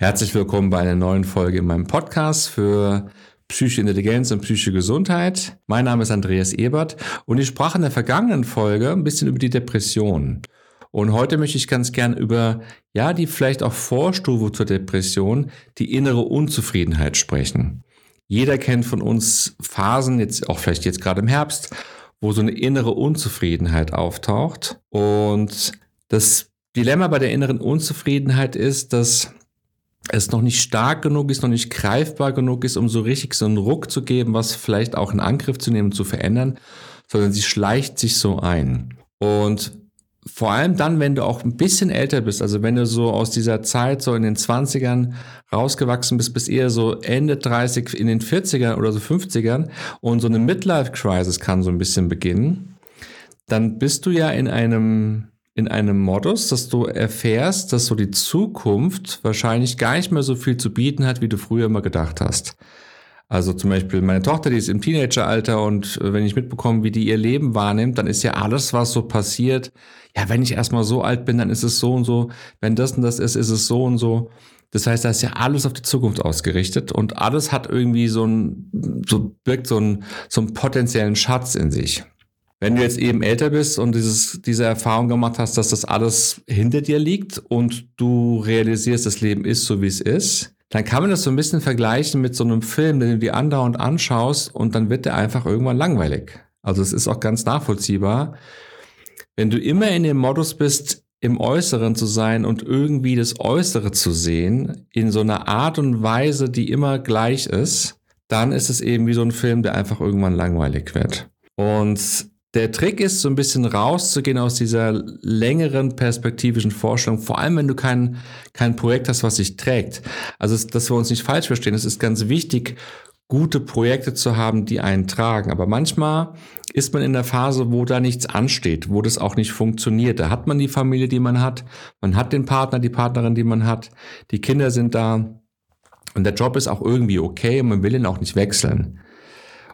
Herzlich willkommen bei einer neuen Folge in meinem Podcast für Psychische Intelligenz und psychische Gesundheit. Mein Name ist Andreas Ebert und ich sprach in der vergangenen Folge ein bisschen über die Depression. Und heute möchte ich ganz gern über, ja, die vielleicht auch Vorstufe zur Depression, die innere Unzufriedenheit sprechen. Jeder kennt von uns Phasen, jetzt auch vielleicht jetzt gerade im Herbst, wo so eine innere Unzufriedenheit auftaucht. Und das Dilemma bei der inneren Unzufriedenheit ist, dass es noch nicht stark genug ist, noch nicht greifbar genug ist, um so richtig so einen Ruck zu geben, was vielleicht auch in Angriff zu nehmen, zu verändern, sondern sie schleicht sich so ein. Und vor allem dann, wenn du auch ein bisschen älter bist, also wenn du so aus dieser Zeit so in den 20ern rausgewachsen bist, bis eher so Ende 30 in den 40ern oder so 50ern und so eine Midlife-Crisis kann so ein bisschen beginnen, dann bist du ja in einem in einem Modus, dass du erfährst, dass so die Zukunft wahrscheinlich gar nicht mehr so viel zu bieten hat, wie du früher immer gedacht hast. Also zum Beispiel meine Tochter, die ist im Teenageralter und äh, wenn ich mitbekomme, wie die ihr Leben wahrnimmt, dann ist ja alles, was so passiert, ja, wenn ich erstmal so alt bin, dann ist es so und so, wenn das und das ist, ist es so und so. Das heißt, da ist ja alles auf die Zukunft ausgerichtet und alles hat irgendwie so ein, so birgt so ein, so einen potenziellen Schatz in sich. Wenn du jetzt eben älter bist und dieses, diese Erfahrung gemacht hast, dass das alles hinter dir liegt und du realisierst, das Leben ist so, wie es ist, dann kann man das so ein bisschen vergleichen mit so einem Film, den du dir andauernd anschaust und dann wird der einfach irgendwann langweilig. Also es ist auch ganz nachvollziehbar. Wenn du immer in dem Modus bist, im Äußeren zu sein und irgendwie das Äußere zu sehen, in so einer Art und Weise, die immer gleich ist, dann ist es eben wie so ein Film, der einfach irgendwann langweilig wird. Und der Trick ist, so ein bisschen rauszugehen aus dieser längeren perspektivischen Vorstellung, vor allem wenn du kein, kein Projekt hast, was sich trägt. Also, dass wir uns nicht falsch verstehen, es ist ganz wichtig, gute Projekte zu haben, die einen tragen. Aber manchmal ist man in der Phase, wo da nichts ansteht, wo das auch nicht funktioniert. Da hat man die Familie, die man hat, man hat den Partner, die Partnerin, die man hat, die Kinder sind da und der Job ist auch irgendwie okay und man will ihn auch nicht wechseln.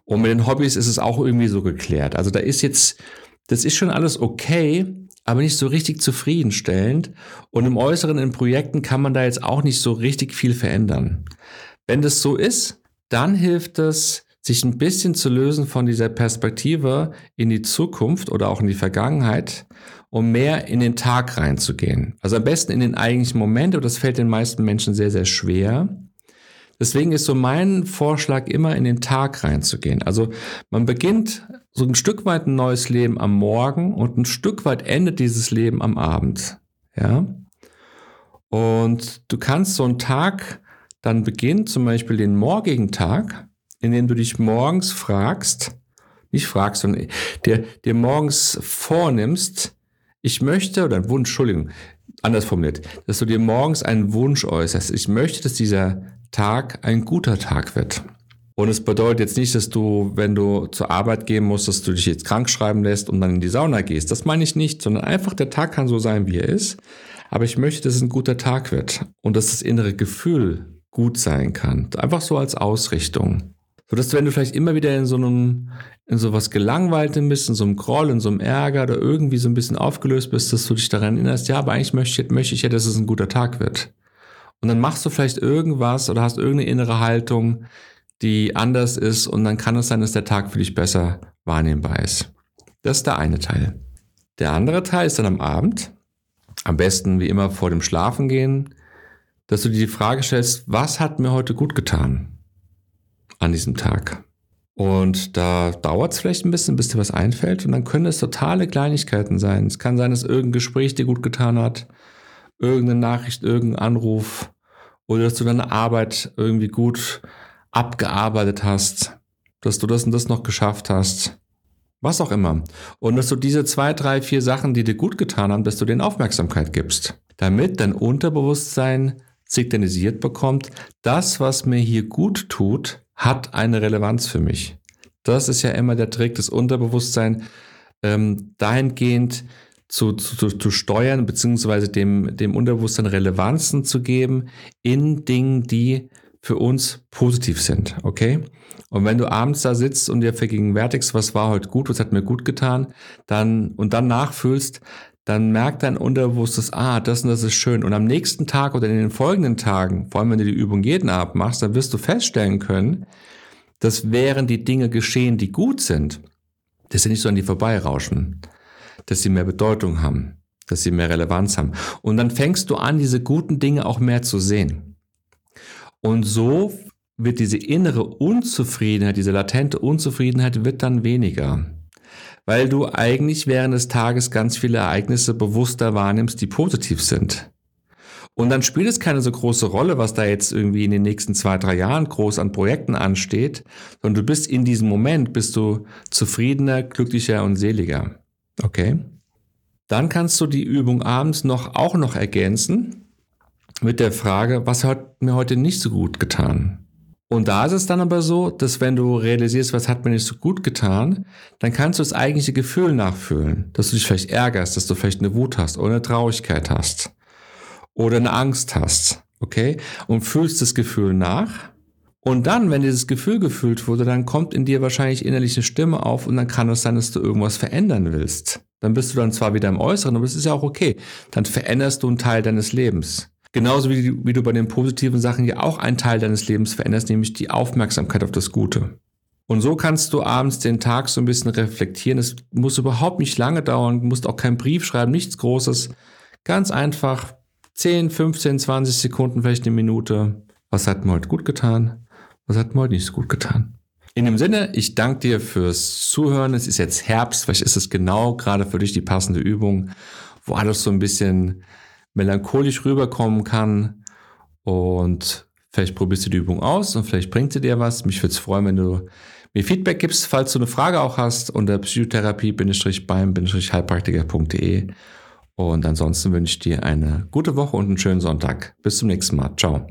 Und mit den Hobbys ist es auch irgendwie so geklärt. Also da ist jetzt, das ist schon alles okay, aber nicht so richtig zufriedenstellend. Und im Äußeren in Projekten kann man da jetzt auch nicht so richtig viel verändern. Wenn das so ist, dann hilft es, sich ein bisschen zu lösen von dieser Perspektive in die Zukunft oder auch in die Vergangenheit, um mehr in den Tag reinzugehen. Also am besten in den eigentlichen Moment, und das fällt den meisten Menschen sehr, sehr schwer. Deswegen ist so mein Vorschlag immer in den Tag reinzugehen. Also man beginnt so ein Stück weit ein neues Leben am Morgen und ein Stück weit endet dieses Leben am Abend. Ja. Und du kannst so einen Tag dann beginnen, zum Beispiel den morgigen Tag, in dem du dich morgens fragst, nicht fragst, sondern dir, dir morgens vornimmst, ich möchte, oder ein Wunsch, Entschuldigung, anders formuliert, dass du dir morgens einen Wunsch äußerst. Ich möchte, dass dieser Tag ein guter Tag wird. Und es bedeutet jetzt nicht, dass du, wenn du zur Arbeit gehen musst, dass du dich jetzt krank schreiben lässt und dann in die Sauna gehst. Das meine ich nicht, sondern einfach der Tag kann so sein, wie er ist. Aber ich möchte, dass es ein guter Tag wird und dass das innere Gefühl gut sein kann. Einfach so als Ausrichtung. So dass du, wenn du vielleicht immer wieder in so einem, in so was Gelangweiltem bist, in so einem Groll, in so einem Ärger oder irgendwie so ein bisschen aufgelöst bist, dass du dich daran erinnerst, ja, aber eigentlich möchte, möchte ich ja, dass es ein guter Tag wird. Und dann machst du vielleicht irgendwas oder hast irgendeine innere Haltung, die anders ist und dann kann es sein, dass der Tag für dich besser wahrnehmbar ist. Das ist der eine Teil. Der andere Teil ist dann am Abend, am besten wie immer vor dem Schlafengehen, dass du dir die Frage stellst, was hat mir heute gut getan an diesem Tag? Und da dauert es vielleicht ein bisschen, bis dir was einfällt. Und dann können es totale Kleinigkeiten sein. Es kann sein, dass irgendein Gespräch dir gut getan hat, irgendeine Nachricht, irgendein Anruf, oder dass du deine Arbeit irgendwie gut abgearbeitet hast, dass du das und das noch geschafft hast. Was auch immer. Und dass du diese zwei, drei, vier Sachen, die dir gut getan haben, dass du denen Aufmerksamkeit gibst. Damit dein Unterbewusstsein signalisiert bekommt, das, was mir hier gut tut, hat eine Relevanz für mich. Das ist ja immer der Trick, das Unterbewusstsein ähm, dahingehend zu, zu, zu steuern, beziehungsweise dem, dem Unterbewusstsein Relevanzen zu geben in Dingen, die für uns positiv sind, okay? Und wenn du abends da sitzt und dir vergegenwärtigst, was war heute gut, was hat mir gut getan, dann und dann nachfühlst, dann merkt dein Unterbewusstes, ah, das und das ist schön. Und am nächsten Tag oder in den folgenden Tagen, vor allem wenn du die Übung jeden Abend machst, dann wirst du feststellen können, dass während die Dinge geschehen, die gut sind, dass sie nicht so an die vorbeirauschen, dass sie mehr Bedeutung haben, dass sie mehr Relevanz haben. Und dann fängst du an, diese guten Dinge auch mehr zu sehen. Und so wird diese innere Unzufriedenheit, diese latente Unzufriedenheit wird dann weniger weil du eigentlich während des Tages ganz viele Ereignisse bewusster wahrnimmst, die positiv sind. Und dann spielt es keine so große Rolle, was da jetzt irgendwie in den nächsten zwei, drei Jahren groß an Projekten ansteht, sondern du bist in diesem Moment, bist du zufriedener, glücklicher und seliger. Okay? Dann kannst du die Übung abends noch, auch noch ergänzen mit der Frage, was hat mir heute nicht so gut getan? Und da ist es dann aber so, dass wenn du realisierst, was hat mir nicht so gut getan, dann kannst du das eigentliche Gefühl nachfühlen. Dass du dich vielleicht ärgerst, dass du vielleicht eine Wut hast oder eine Traurigkeit hast oder eine Angst hast. Okay? Und fühlst das Gefühl nach. Und dann, wenn dieses Gefühl gefühlt wurde, dann kommt in dir wahrscheinlich innerlich eine Stimme auf und dann kann es sein, dass du irgendwas verändern willst. Dann bist du dann zwar wieder im Äußeren, aber es ist ja auch okay. Dann veränderst du einen Teil deines Lebens. Genauso wie, wie du bei den positiven Sachen ja auch einen Teil deines Lebens veränderst, nämlich die Aufmerksamkeit auf das Gute. Und so kannst du abends den Tag so ein bisschen reflektieren. Es muss überhaupt nicht lange dauern, du musst auch keinen Brief schreiben, nichts Großes. Ganz einfach 10, 15, 20 Sekunden, vielleicht eine Minute. Was hat mir heute gut getan? Was hat mir heute nicht so gut getan? In dem Sinne, ich danke dir fürs Zuhören. Es ist jetzt Herbst, vielleicht ist es genau gerade für dich die passende Übung, wo alles so ein bisschen melancholisch rüberkommen kann. Und vielleicht probierst du die Übung aus und vielleicht bringt sie dir was. Mich würde es freuen, wenn du mir Feedback gibst, falls du eine Frage auch hast unter psychotherapie-beim-heilpraktiker.de. Und ansonsten wünsche ich dir eine gute Woche und einen schönen Sonntag. Bis zum nächsten Mal. Ciao.